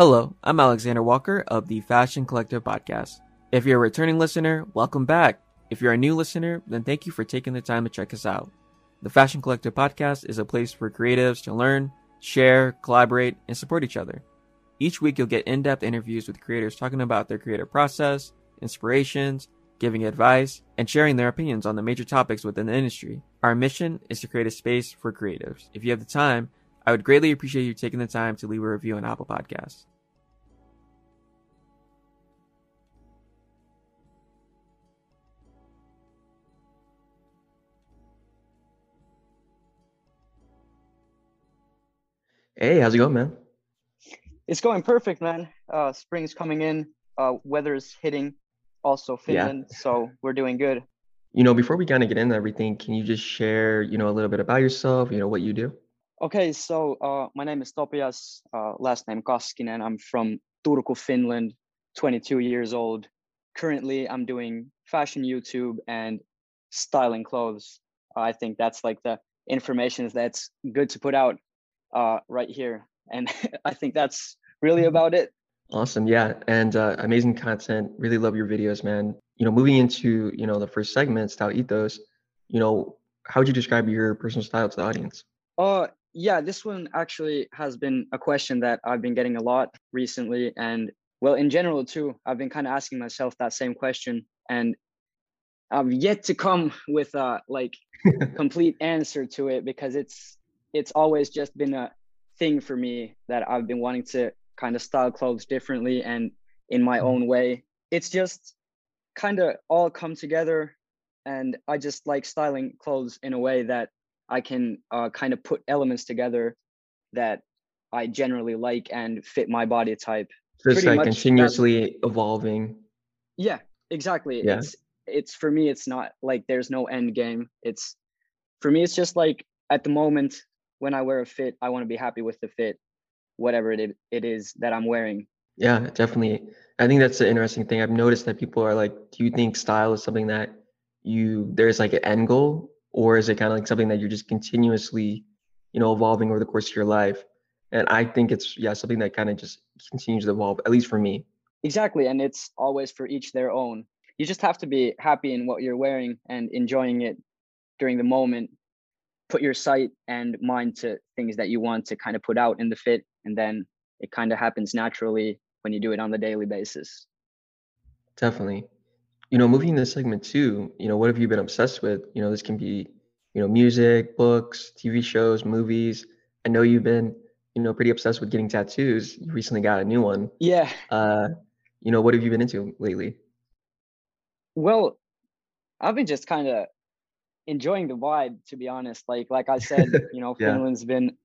Hello, I'm Alexander Walker of the Fashion Collective podcast. If you're a returning listener, welcome back. If you're a new listener, then thank you for taking the time to check us out. The Fashion Collective podcast is a place for creatives to learn, share, collaborate, and support each other. Each week, you'll get in depth interviews with creators talking about their creative process, inspirations, giving advice, and sharing their opinions on the major topics within the industry. Our mission is to create a space for creatives. If you have the time, I would greatly appreciate you taking the time to leave a review on Apple Podcasts. Hey, how's it going, man? It's going perfect, man. Uh, spring's coming in. Uh, weather is hitting. Also Finland, yeah. so we're doing good. You know, before we kind of get into everything, can you just share, you know, a little bit about yourself? You know, what you do? Okay, so uh, my name is Topias, uh, last name Kaskinen. I'm from Turku, Finland, 22 years old. Currently, I'm doing fashion YouTube and styling clothes. I think that's like the information that's good to put out uh, right here. And I think that's really about it. Awesome. Yeah. And uh, amazing content. Really love your videos, man. You know, moving into, you know, the first segment, style ethos, you know, how would you describe your personal style to the audience? Uh, yeah, this one actually has been a question that I've been getting a lot recently. And well, in general, too, I've been kind of asking myself that same question. And I've yet to come with a like complete answer to it because it's it's always just been a thing for me that I've been wanting to kind of style clothes differently and in my mm-hmm. own way. It's just kind of all come together and I just like styling clothes in a way that I can uh, kind of put elements together that I generally like and fit my body type. So it's like continuously evolving. Yeah, exactly. Yeah. It's it's for me it's not like there's no end game. It's for me it's just like at the moment when I wear a fit, I want to be happy with the fit, whatever it it is that I'm wearing. Yeah, definitely. I think that's the interesting thing. I've noticed that people are like, do you think style is something that you there's like an end goal or is it kind of like something that you're just continuously you know evolving over the course of your life and i think it's yeah something that kind of just continues to evolve at least for me exactly and it's always for each their own you just have to be happy in what you're wearing and enjoying it during the moment put your sight and mind to things that you want to kind of put out in the fit and then it kind of happens naturally when you do it on the daily basis definitely you know, moving into segment two, you know, what have you been obsessed with? You know, this can be, you know, music, books, TV shows, movies. I know you've been, you know, pretty obsessed with getting tattoos. You recently got a new one. Yeah. Uh, you know, what have you been into lately? Well, I've been just kind of enjoying the vibe, to be honest. Like, like I said, you know, yeah. Finland's been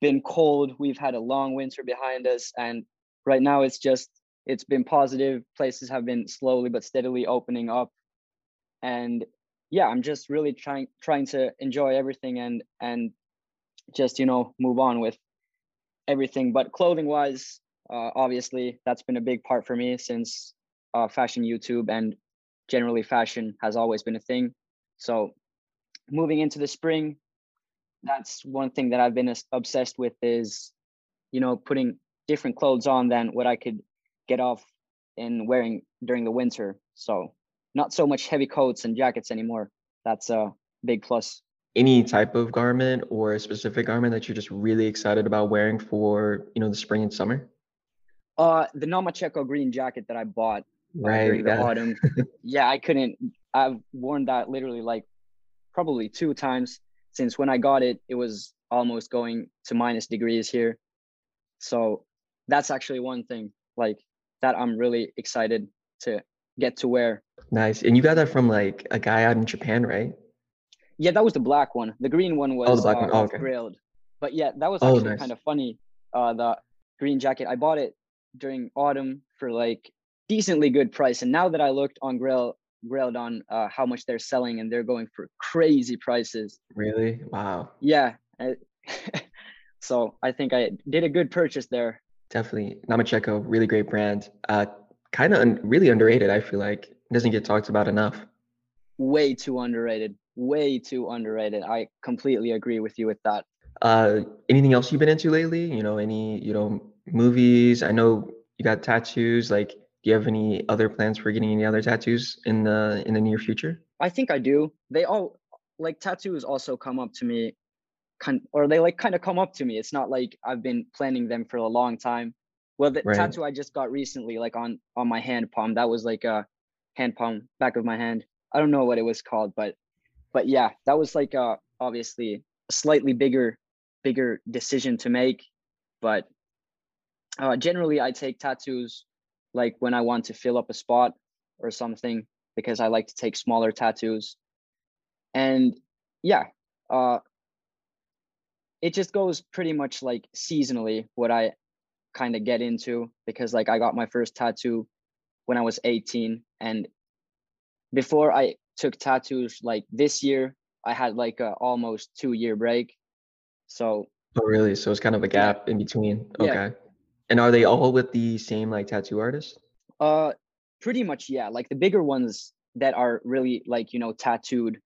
been cold. We've had a long winter behind us, and right now it's just it's been positive. Places have been slowly but steadily opening up, and yeah, I'm just really trying trying to enjoy everything and and just you know move on with everything. But clothing wise, uh, obviously that's been a big part for me since uh, fashion YouTube and generally fashion has always been a thing. So moving into the spring, that's one thing that I've been obsessed with is you know putting different clothes on than what I could get off in wearing during the winter. So not so much heavy coats and jackets anymore. That's a big plus. Any type of garment or a specific garment that you're just really excited about wearing for, you know, the spring and summer? Uh, the Namacheko green jacket that I bought right, during the autumn. yeah, I couldn't. I've worn that literally like probably two times since when I got it. It was almost going to minus degrees here, so that's actually one thing. Like that I'm really excited to get to wear. Nice. And you got that from like a guy out in Japan, right? Yeah, that was the black one. The green one was oh, the black uh, one. Oh, okay. grailed. But yeah, that was oh, actually oh, nice. kind of funny. Uh, the green jacket. I bought it during autumn for like decently good price. And now that I looked on Grail Grailed on uh, how much they're selling, and they're going for crazy prices. Really? Wow. Yeah. so I think I did a good purchase there. Definitely. Namacheko, really great brand. Uh, kind of un- really underrated, I feel like. It doesn't get talked about enough. Way too underrated. Way too underrated. I completely agree with you with that. Uh, anything else you've been into lately? You know, any, you know, movies? I know you got tattoos. Like, do you have any other plans for getting any other tattoos in the in the near future? I think I do. They all like tattoos also come up to me kind or they like kind of come up to me. It's not like I've been planning them for a long time. Well, the right. tattoo I just got recently, like on on my hand palm, that was like a hand palm back of my hand. I don't know what it was called, but but yeah, that was like uh obviously a slightly bigger bigger decision to make. But uh, generally, I take tattoos like when I want to fill up a spot or something because I like to take smaller tattoos. And yeah, uh, it just goes pretty much like seasonally what I kind of get into because like I got my first tattoo when I was 18 and before I took tattoos like this year I had like a almost 2 year break. So Oh really? So it's kind of a gap in between. Okay. Yeah. And are they all with the same like tattoo artist? Uh pretty much yeah. Like the bigger ones that are really like, you know, tattooed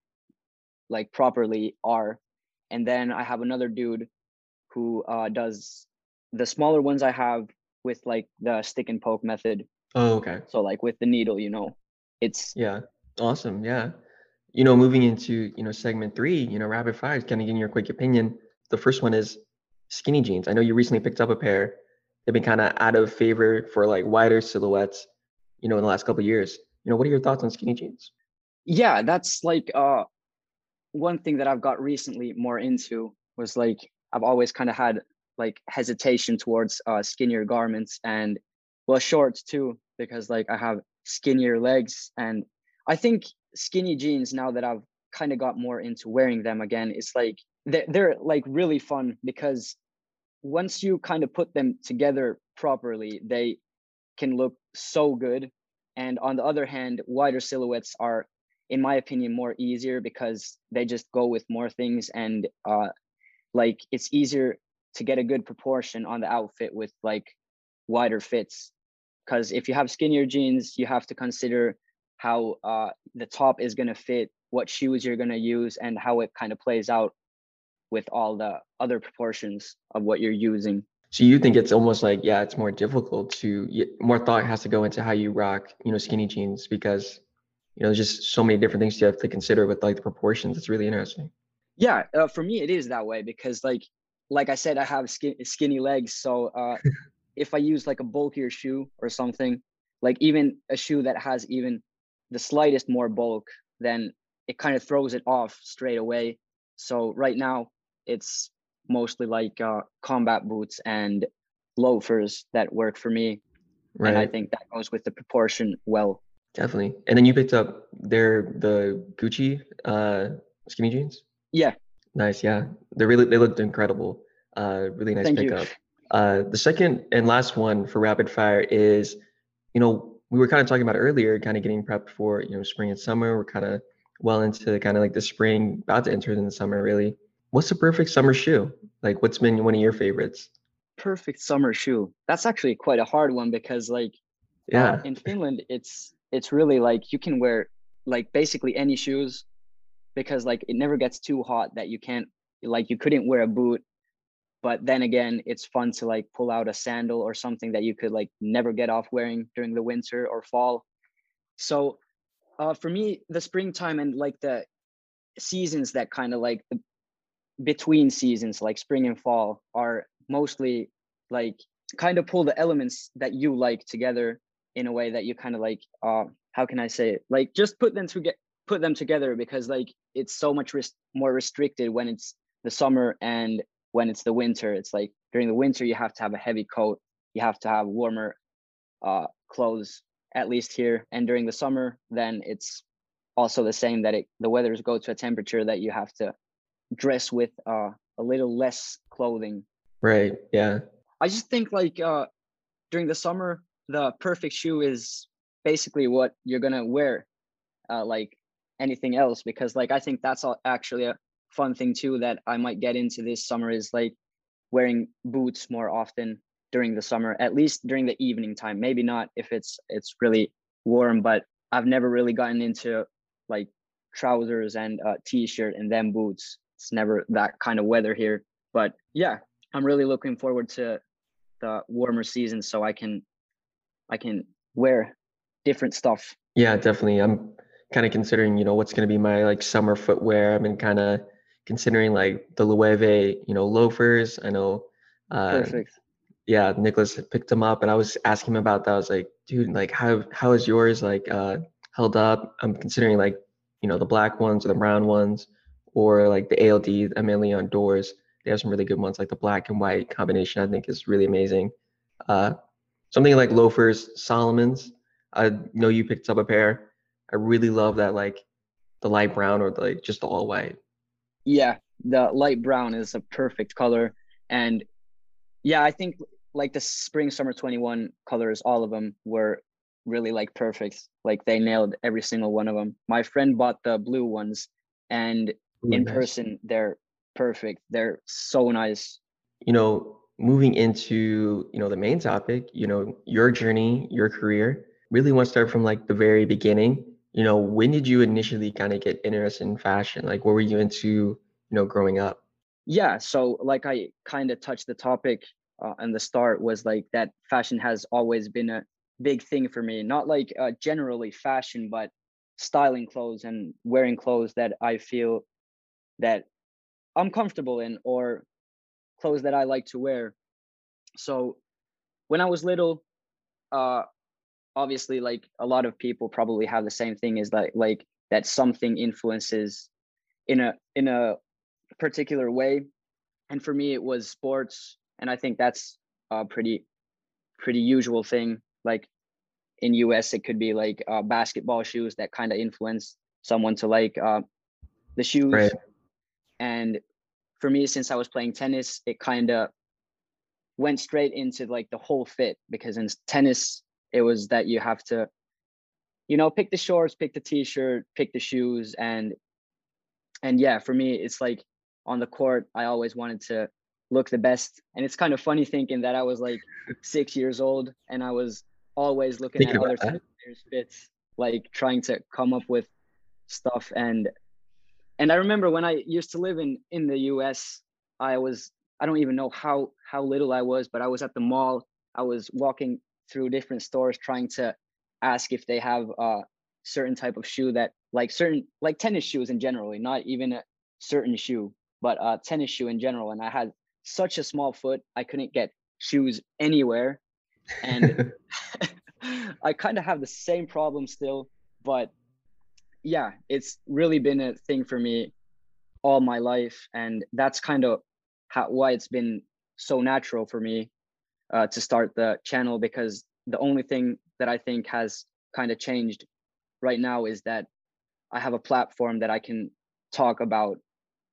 like properly are and then I have another dude who uh, does the smaller ones I have with like the stick and poke method. Oh, okay. So like with the needle, you know, it's yeah, awesome. Yeah, you know, moving into you know segment three, you know, rapid fire, kind of getting your quick opinion. The first one is skinny jeans. I know you recently picked up a pair. They've been kind of out of favor for like wider silhouettes, you know, in the last couple years. You know, what are your thoughts on skinny jeans? Yeah, that's like uh one thing that I've got recently more into was like I've always kind of had like hesitation towards uh, skinnier garments and well shorts too because like I have skinnier legs and I think skinny jeans now that I've kind of got more into wearing them again it's like they're, they're like really fun because once you kind of put them together properly they can look so good. And on the other hand wider silhouettes are in my opinion more easier because they just go with more things and uh like it's easier to get a good proportion on the outfit with like wider fits. Because if you have skinnier jeans you have to consider how uh the top is going to fit what shoes you're going to use and how it kind of plays out with all the other proportions of what you're using so you think it's almost like yeah it's more difficult to more thought has to go into how you rock you know skinny jeans because you know, there's just so many different things you have to consider with like the proportions. It's really interesting. Yeah, uh, for me it is that way because like like I said, I have skin, skinny legs, so uh, if I use like a bulkier shoe or something, like even a shoe that has even the slightest more bulk, then it kind of throws it off straight away. So right now it's mostly like uh, combat boots and loafers that work for me, right. and I think that goes with the proportion well. Definitely. And then you picked up their the Gucci uh skinny jeans? Yeah. Nice, yeah. They really they looked incredible. Uh really nice Thank pickup. You. Uh the second and last one for rapid fire is, you know, we were kind of talking about earlier, kind of getting prepped for, you know, spring and summer. We're kind of well into kind of like the spring, about to enter in the summer really. What's the perfect summer shoe? Like what's been one of your favorites? Perfect summer shoe. That's actually quite a hard one because like yeah, uh, in Finland it's it's really like you can wear like basically any shoes because like it never gets too hot that you can't like you couldn't wear a boot but then again it's fun to like pull out a sandal or something that you could like never get off wearing during the winter or fall so uh, for me the springtime and like the seasons that kind of like the between seasons like spring and fall are mostly like kind of pull the elements that you like together in a way that you kind of like uh how can i say it? Like just put them to get put them together because like it's so much res- more restricted when it's the summer and when it's the winter. It's like during the winter you have to have a heavy coat. You have to have warmer uh clothes at least here. And during the summer then it's also the same that it the weathers go to a temperature that you have to dress with uh a little less clothing. Right yeah. I just think like uh during the summer the perfect shoe is basically what you're gonna wear uh, like anything else because like i think that's actually a fun thing too that i might get into this summer is like wearing boots more often during the summer at least during the evening time. Maybe not if it's it's really warm but i've never really gotten into like trousers and uh, t-shirt and then boots it's never that kind of weather here but yeah i'm really looking forward to the warmer season so I can I can wear different stuff. Yeah, definitely. I'm kind of considering, you know, what's going to be my like summer footwear. I've been kind of considering like the Loewe, you know, loafers. I know. Uh, Perfect. Yeah, Nicholas picked them up, and I was asking him about that. I was like, dude, like how how is yours like uh held up? I'm considering like you know the black ones or the brown ones, or like the ALD, Aimé Leon Dore. They have some really good ones, like the black and white combination. I think is really amazing. Uh, something like loafers, Salomon's. I know you picked up a pair. I really love that like the light brown or the, like just the all white. Yeah, the light brown is a perfect color, and yeah, I think like the spring summer 21 colors, all of them were really like perfect. Like they nailed every single one of them. My friend bought the blue ones, and In nice. person they're perfect. They're so nice. You know, moving into you know the main topic, you know your journey, your career. Really want to start from like the very beginning you know, when did you initially kind of get interested in fashion? Like, what were you into, you know, growing up? Yeah. So, like, I kind of touched the topic uh, in the start was like that fashion has always been a big thing for me. Not like uh, generally fashion, but styling clothes and wearing clothes that I feel that I'm comfortable in or clothes that I like to wear. So, when I was little, uh, obviously like a lot of people probably have the same thing is that like that something influences in a in a particular way and for me it was sports and i think that's a pretty pretty usual thing like in us it could be like uh, basketball shoes that kind of influence someone to like uh, the shoes right. And for me since i was playing tennis it kind of went straight into like the whole fit because in tennis it was that you have to you know pick the shorts pick the t-shirt pick the shoes and and yeah for me it's like on the court i always wanted to look the best. And it's kind of funny thinking that i was like six years old and i was always looking Think at other players fits like trying to come up with stuff. And and i remember when i used to live in in the us i was i don't even know how how little i was but i was at the mall i was walking through different stores trying to ask if they have a certain type of shoe that like certain like tennis shoes in general, not even a certain shoe, but a tennis shoe in general. And I had such a small foot, I couldn't get shoes anywhere. And I kind of have the same problem still, but yeah, it's really been a thing for me all my life. And that's kind of how, why it's been so natural for me uh, to start the channel because the only thing that I think has kind of changed right now is that I have a platform that I can talk about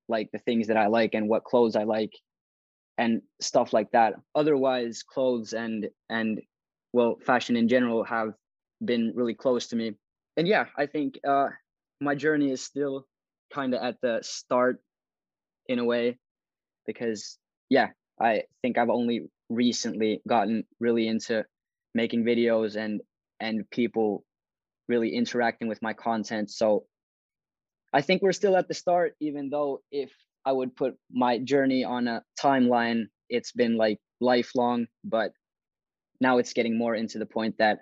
like the things that I like and what clothes I like and stuff like that. Otherwise, clothes and and well, fashion in general have been really close to me. And yeah, I think uh, my journey is still kind of at the start in a way because yeah, I think I've only recently gotten really into making videos and and people really interacting with my content. So i think we're still at the start even though if i would put my journey on a timeline it's been like lifelong but now it's getting more into the point that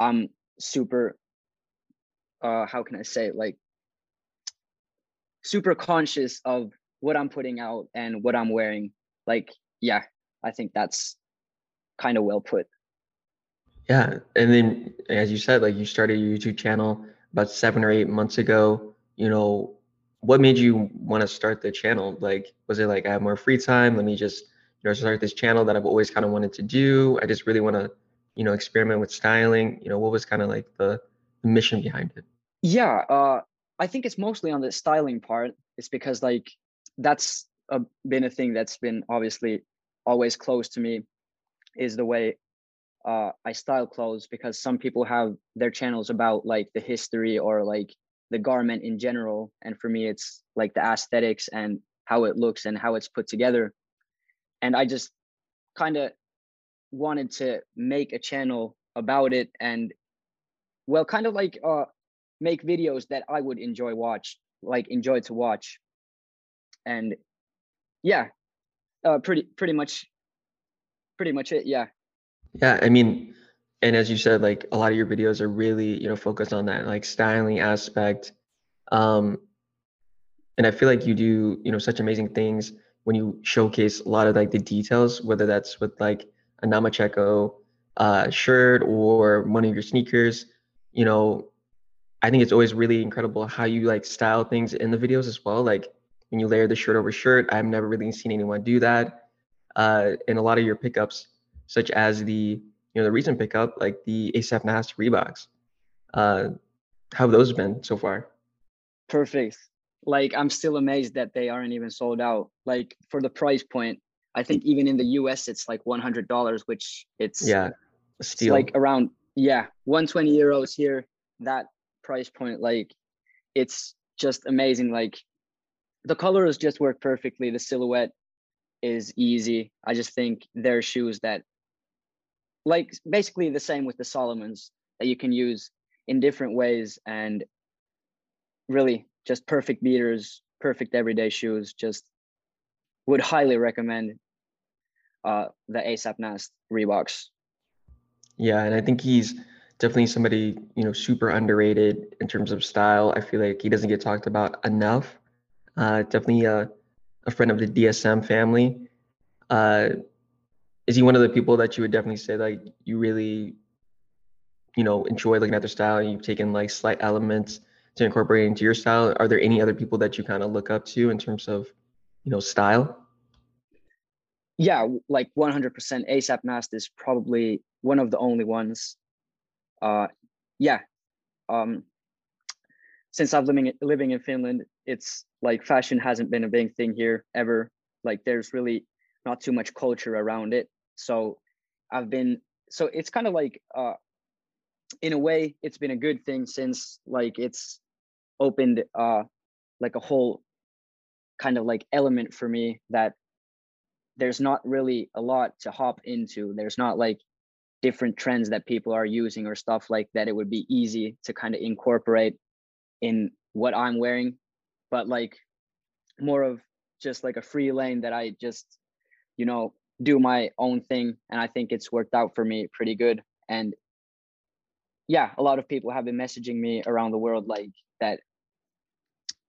i'm super uh how can i say like super conscious of what i'm putting out and what i'm wearing like yeah I think that's kind of well put. Yeah. And then, as you said, like you started your YouTube channel about seven or eight months ago. You know, what made you want to start the channel? Like, was it like I have more free time? Let me just, you know, start this channel that I've always kind of wanted to do. I just really want to, you know, experiment with styling. You know, what was kind of like the, the mission behind it? Yeah. Uh, I think it's mostly on the styling part. It's because like that's a, been a thing that's been obviously always close to me is the way uh, I style clothes because some people have their channels about like the history or like the garment in general. And for me, it's like the aesthetics and how it looks and how it's put together. And I just kind of wanted to make a channel about it and well kind of like uh make videos that I would enjoy watch like enjoy to watch and yeah uh, pretty pretty much pretty much it. Yeah. Yeah, I mean, and as you said, like a lot of your videos are really, you know, focused on that like styling aspect. Um, and I feel like you do, you know, such amazing things when you showcase a lot of like the details, whether that's with like a Namacheko uh, shirt or one of your sneakers. You know, I think it's always really incredible how you like style things in the videos as well. Like when you layer the shirt over shirt, I've never really seen anyone do that. Uh, and a lot of your pickups, such as the you know the recent pickup, like the ASAP Nast Reeboks. Uh, how have those been so far? Perfect. Like I'm still amazed that they aren't even sold out. Like for the price point, I think even in the US it's like one hundred dollars, which it's yeah, it's like around yeah, 120 euros here. That price point, like it's just amazing. Like the colors just work perfectly. The silhouette is easy. I just think they're shoes that like basically the same with the Salomons that you can use in different ways and really just perfect beaters, perfect everyday shoes. Just would highly recommend uh, the ASAP Nast Reeboks. Yeah, and I think he's definitely somebody you know super underrated in terms of style. I feel like he doesn't get talked about enough. Uh, definitely a, a friend of the DSM family. Uh, is he one of the people that you would definitely say like you really you know enjoy looking at their style and you've taken like slight elements to incorporate into your style are there any other people that you kind of look up to in terms of you know style yeah like 100% asap nast is probably one of the only ones uh yeah um since i've living living in finland it's like fashion hasn't been a big thing here ever. Like there's really not too much culture around it. So I've been so it's kind of like uh in a way it's been a good thing since like it's opened uh like a whole kind of like element for me that there's not really a lot to hop into. There's not like different trends that people are using or stuff like that. It would be easy to kind of incorporate in what I'm wearing, but like more of just like a free lane that I just, you know, do my own thing and i think it's worked out for me pretty good and yeah a lot of people have been messaging me around the world like that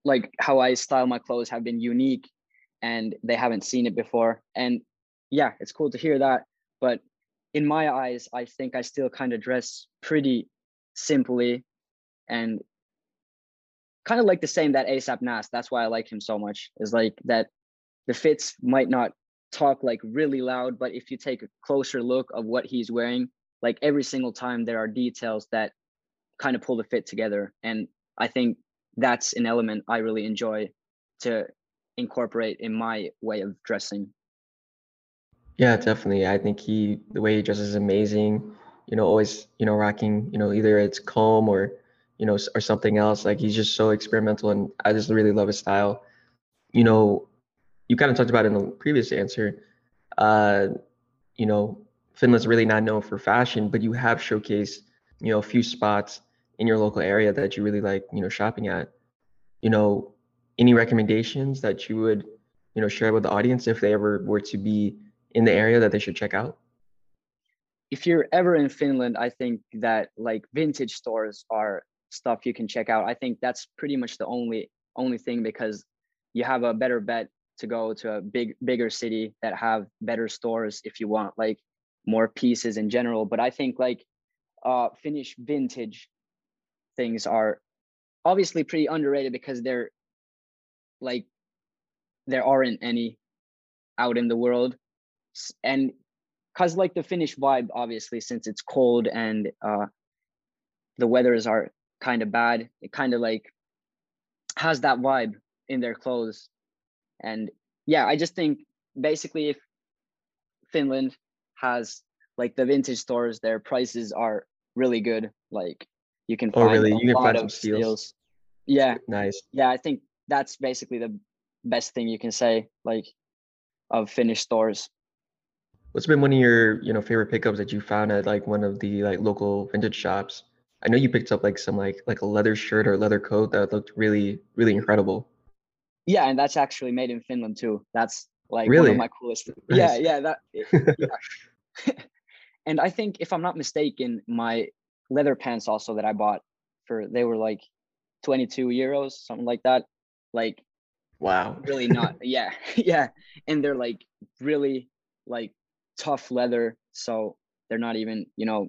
like how i style my clothes have been unique and they haven't seen it before. And yeah it's cool to hear that. But in my eyes i think i still kind of dress pretty simply and kind of like the same that asap nast that's why i like him so much is like that the fits might not talk like really loud, but if you take a closer look of what he's wearing, like every single time there are details that kind of pull the fit together. And I think that's an element I really enjoy to incorporate in my way of dressing. Yeah, definitely. I think he the way he dresses is amazing. You know, always, you know, rocking, you know, either it's Comme or, you know, or something else. Like he's just so experimental and I just really love his style. You know, you kind of talked about in the previous answer, uh, you know, Finland's really not known for fashion, but you have showcased, you know, a few spots in your local area that you really like, you know, shopping at. You know, any recommendations that you would, you know, share with the audience if they ever were to be in the area that they should check out? If you're ever in Finland, I think that like vintage stores are stuff you can check out. I think that's pretty much the only only thing because you have a better bet to go to a big bigger city that have better stores if you want like more pieces in general but i think like uh finnish vintage things are obviously pretty underrated because they're like there aren't any out in the world and because like the finnish vibe obviously since it's cold and uh the weathers are kind of bad it kind of like has that vibe in their clothes and yeah, I just think basically if Finland has like the vintage stores, their prices are really good. Like you can oh, find oh, really? you can find some steals. steals. Yeah. Nice. Yeah, I think that's basically the best thing you can say, like of Finnish stores. What's been one of your, you know, favorite pickups that you found at like one of the like local vintage shops? I know you picked up like some like like a leather shirt or leather coat that looked really, really incredible. Yeah, and that's actually made in Finland too. That's like really? one of my coolest. Nice. Yeah, yeah, that yeah. and I think if I'm not mistaken, my leather pants also that I bought for they were like 22 euros, something like that. Like wow. really not yeah. yeah. And they're like really like tough leather. So they're not even, you know,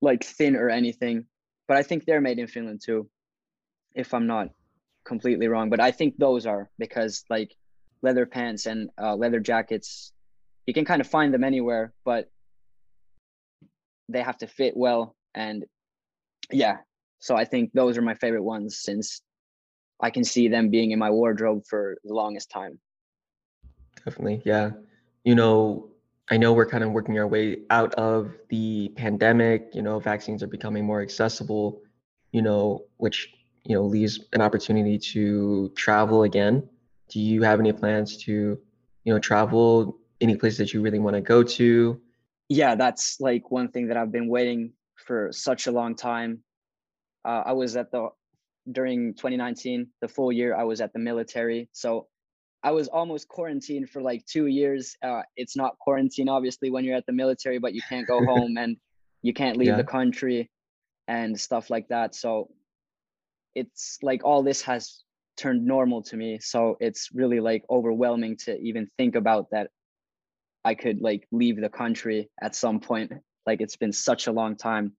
like thin or anything. But I think they're made in Finland too, if I'm not completely wrong. But I think those are because like leather pants and uh, leather jackets, you can kind of find them anywhere, but they have to fit well. And yeah, so I think those are my favorite ones since I can see them being in my wardrobe for the longest time. Definitely. Yeah. You know, I know we're kind of working our way out of the pandemic, you know, vaccines are becoming more accessible, you know, which, you know, leaves an opportunity to travel again. Do you have any plans to, you know, travel any place that you really want to go to? Yeah, that's like one thing that I've been waiting for such a long time. Uh, I was at the during 2019, the full year I was at the military. So I was almost quarantined for like two years. Uh, it's not quarantine, obviously, when you're at the military, but you can't go home and you can't leave yeah. the country and stuff like that. So it's like all this has turned normal to me. So it's really like overwhelming to even think about that I could like leave the country at some point. Like it's been such a long time.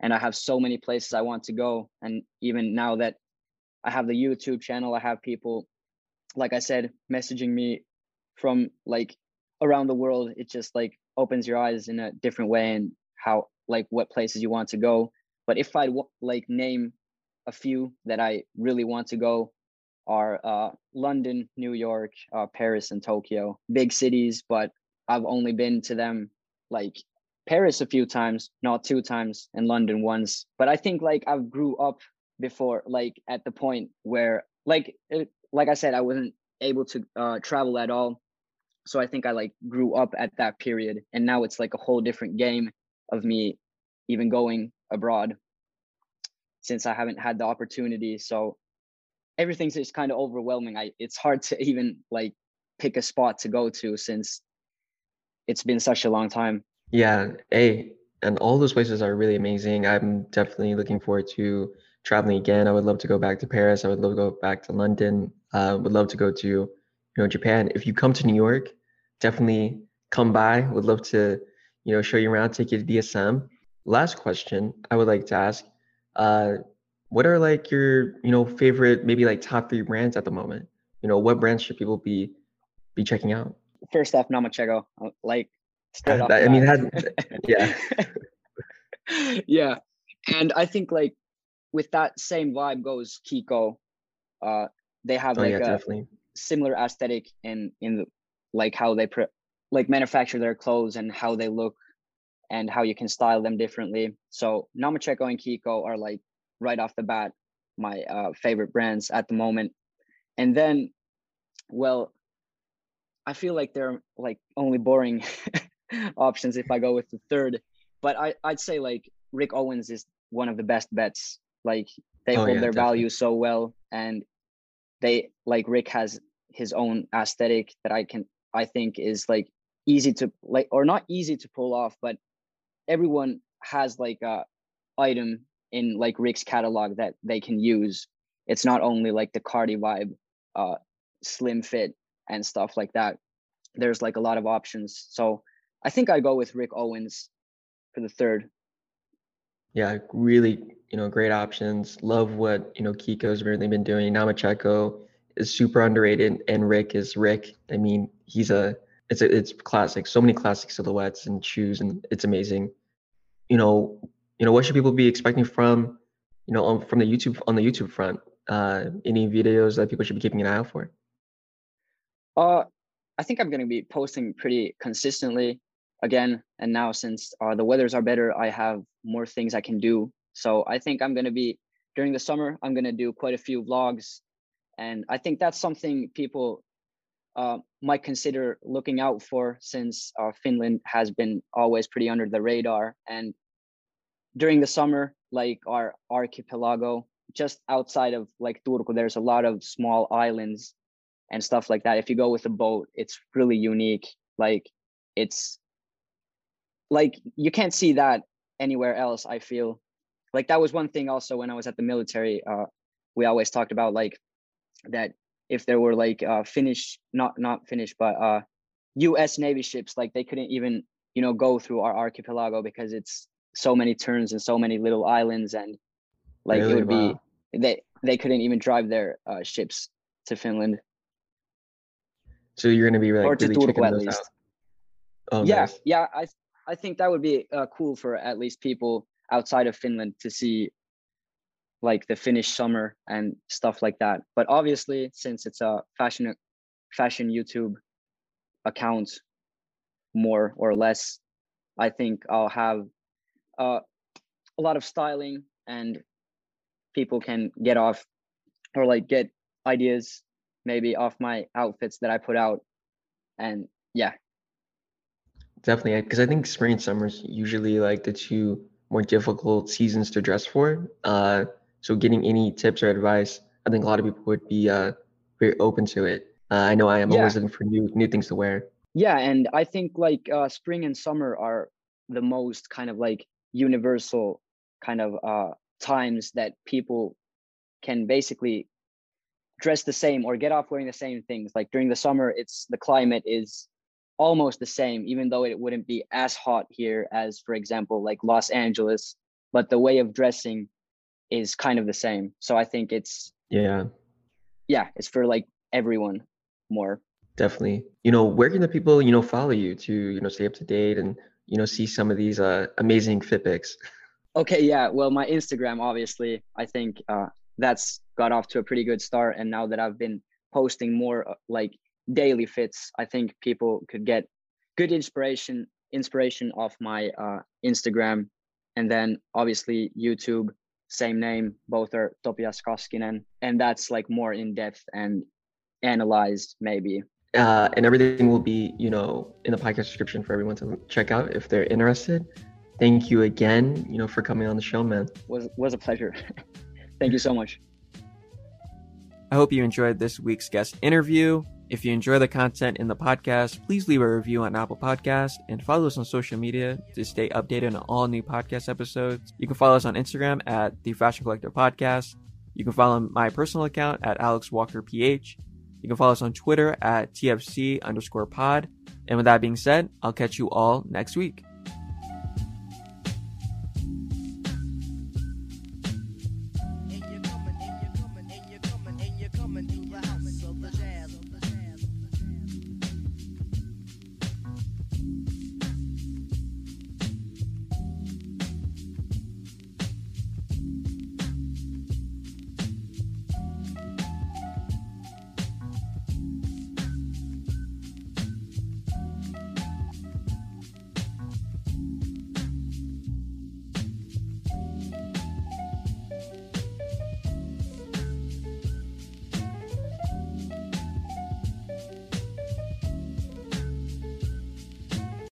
And I have so many places I want to go. And even now that I have the YouTube channel, I have people like I said, messaging me from like around the world, it just like opens your eyes in a different way and how like what places you want to go. But if I like name a few that I really want to go are uh, London, New York, uh, Paris, and Tokyo. Big cities, but I've only been to them like Paris a few times, not two times, and London once. But I think like I've grew up before, like at the point where like it, like I said, I wasn't able to uh, travel at all. So I think I like grew up at that period, and now it's like a whole different game of me even going abroad since I haven't had the opportunity. So everything's just kind of overwhelming. I it's hard to even like pick a spot to go to since it's been such a long time. Yeah, a and all those places are really amazing. I'm definitely looking forward to traveling again. I would love to go back to Paris. I would love to go back to London. Uh, would love to go to, you know, Japan. If you come to New York, definitely come by. Would love to, you know, show you around, take you to DSM. Last question I would like to ask: uh, What are like your, you know, favorite, maybe like top three brands at the moment? You know, what brands should people be be checking out? First off, Namacheko. Uh, like, straight off. I mean, that, yeah, yeah, and I think like with that same vibe goes Kiko. Uh, they have oh, like yeah, a definitely. similar aesthetic in in the, like how they pre- like manufacture their clothes and how they look and how you can style them differently. So Namacheko and Kiko are like right off the bat my uh, favorite brands at the moment. And then, well, I feel like they're like only boring options if I go with the third. But I, I'd say like Rick Owens is one of the best bets like they oh, hold yeah, their definitely. value so well, and they like Rick has his own aesthetic that I can I think is like easy to like or not easy to pull off, but everyone has like a item in like Rick's catalog that they can use. It's not only like the Cardi vibe, uh, slim fit and stuff like that. There's like a lot of options. So I think I go with Rick Owens for the third. Yeah, really, you know, great options. Love what, you know, Kiko's really been doing. Namacheko is super underrated and Rick is Rick. I mean, he's a it's a, it's classic. So many classic silhouettes and shoes and it's amazing. You know, you know, what should people be expecting from, you know, on, from the YouTube on the YouTube front? Uh any videos that people should be keeping an eye out for? Uh I think I'm going to be posting pretty consistently again. And now since uh, the weathers are better, I have more things I can do. So I think I'm going to be during the summer. I'm going to do quite a few vlogs, and I think that's something people uh, might consider looking out for since uh, Finland has been always pretty under the radar. And during the summer, like our archipelago, just outside of like Turku, there's a lot of small islands and stuff like that. If you go with a boat, it's really unique. Like it's like you can't see that anywhere else i feel like that was one thing also when i was at the military uh we always talked about like that if there were like uh finnish not not finnish but uh us navy ships like they couldn't even you know go through our archipelago because it's so many turns and so many little islands and like really? it would wow. be they they couldn't even drive their uh, ships to finland so you're going to be like or to really Turku at least. Oh, yeah, nice. yeah. I I think that would be uh, cool for at least people outside of Finland to see like the Finnish summer and stuff like that. But obviously, since it's a fashion fashion YouTube account, more or less, I think I'll have uh, a lot of styling and people can get off or like get ideas maybe off my outfits that I put out. And yeah. Definitely, because I think spring and summer is usually like the two more difficult seasons to dress for. Uh, so getting any tips or advice, I think a lot of people would be uh, very open to it. Uh, I know I am yeah. always looking for new new things to wear. Yeah, and I think like uh, spring and summer are the most kind of like universal kind of uh, times that people can basically dress the same or get off wearing the same things. Like during the summer, it's the climate is almost the same, even though it wouldn't be as hot here as, for example, like Los Angeles. But the way of dressing is kind of the same. So I think it's yeah, yeah, it's for like everyone more. Definitely. You know, where can the people you know follow you to you know stay up to date and you know see some of these uh amazing fit pics? Okay, yeah. Well, my Instagram, obviously, I think uh, that's got off to a pretty good start. And now that I've been posting more uh, like daily fits, I think people could get good inspiration inspiration off my uh, Instagram, and then obviously YouTube, same name. Both are Topias Kaskinen and that's like more in depth and analyzed maybe. Uh, and everything will be, you know, in the podcast description for everyone to check out if they're interested. Thank you again, you know, for coming on the show, man. Was was a pleasure. Thank you so much. I hope you enjoyed this week's guest interview. If you enjoy the content in the podcast, please leave a review on Apple Podcast and follow us on social media to stay updated on all new podcast episodes. You can follow us on Instagram at the Fashion Collective Podcast. You can follow my personal account at Alex Walker PH. You can follow us on Twitter at TFC underscore pod. And with that being said, I'll catch you all next week.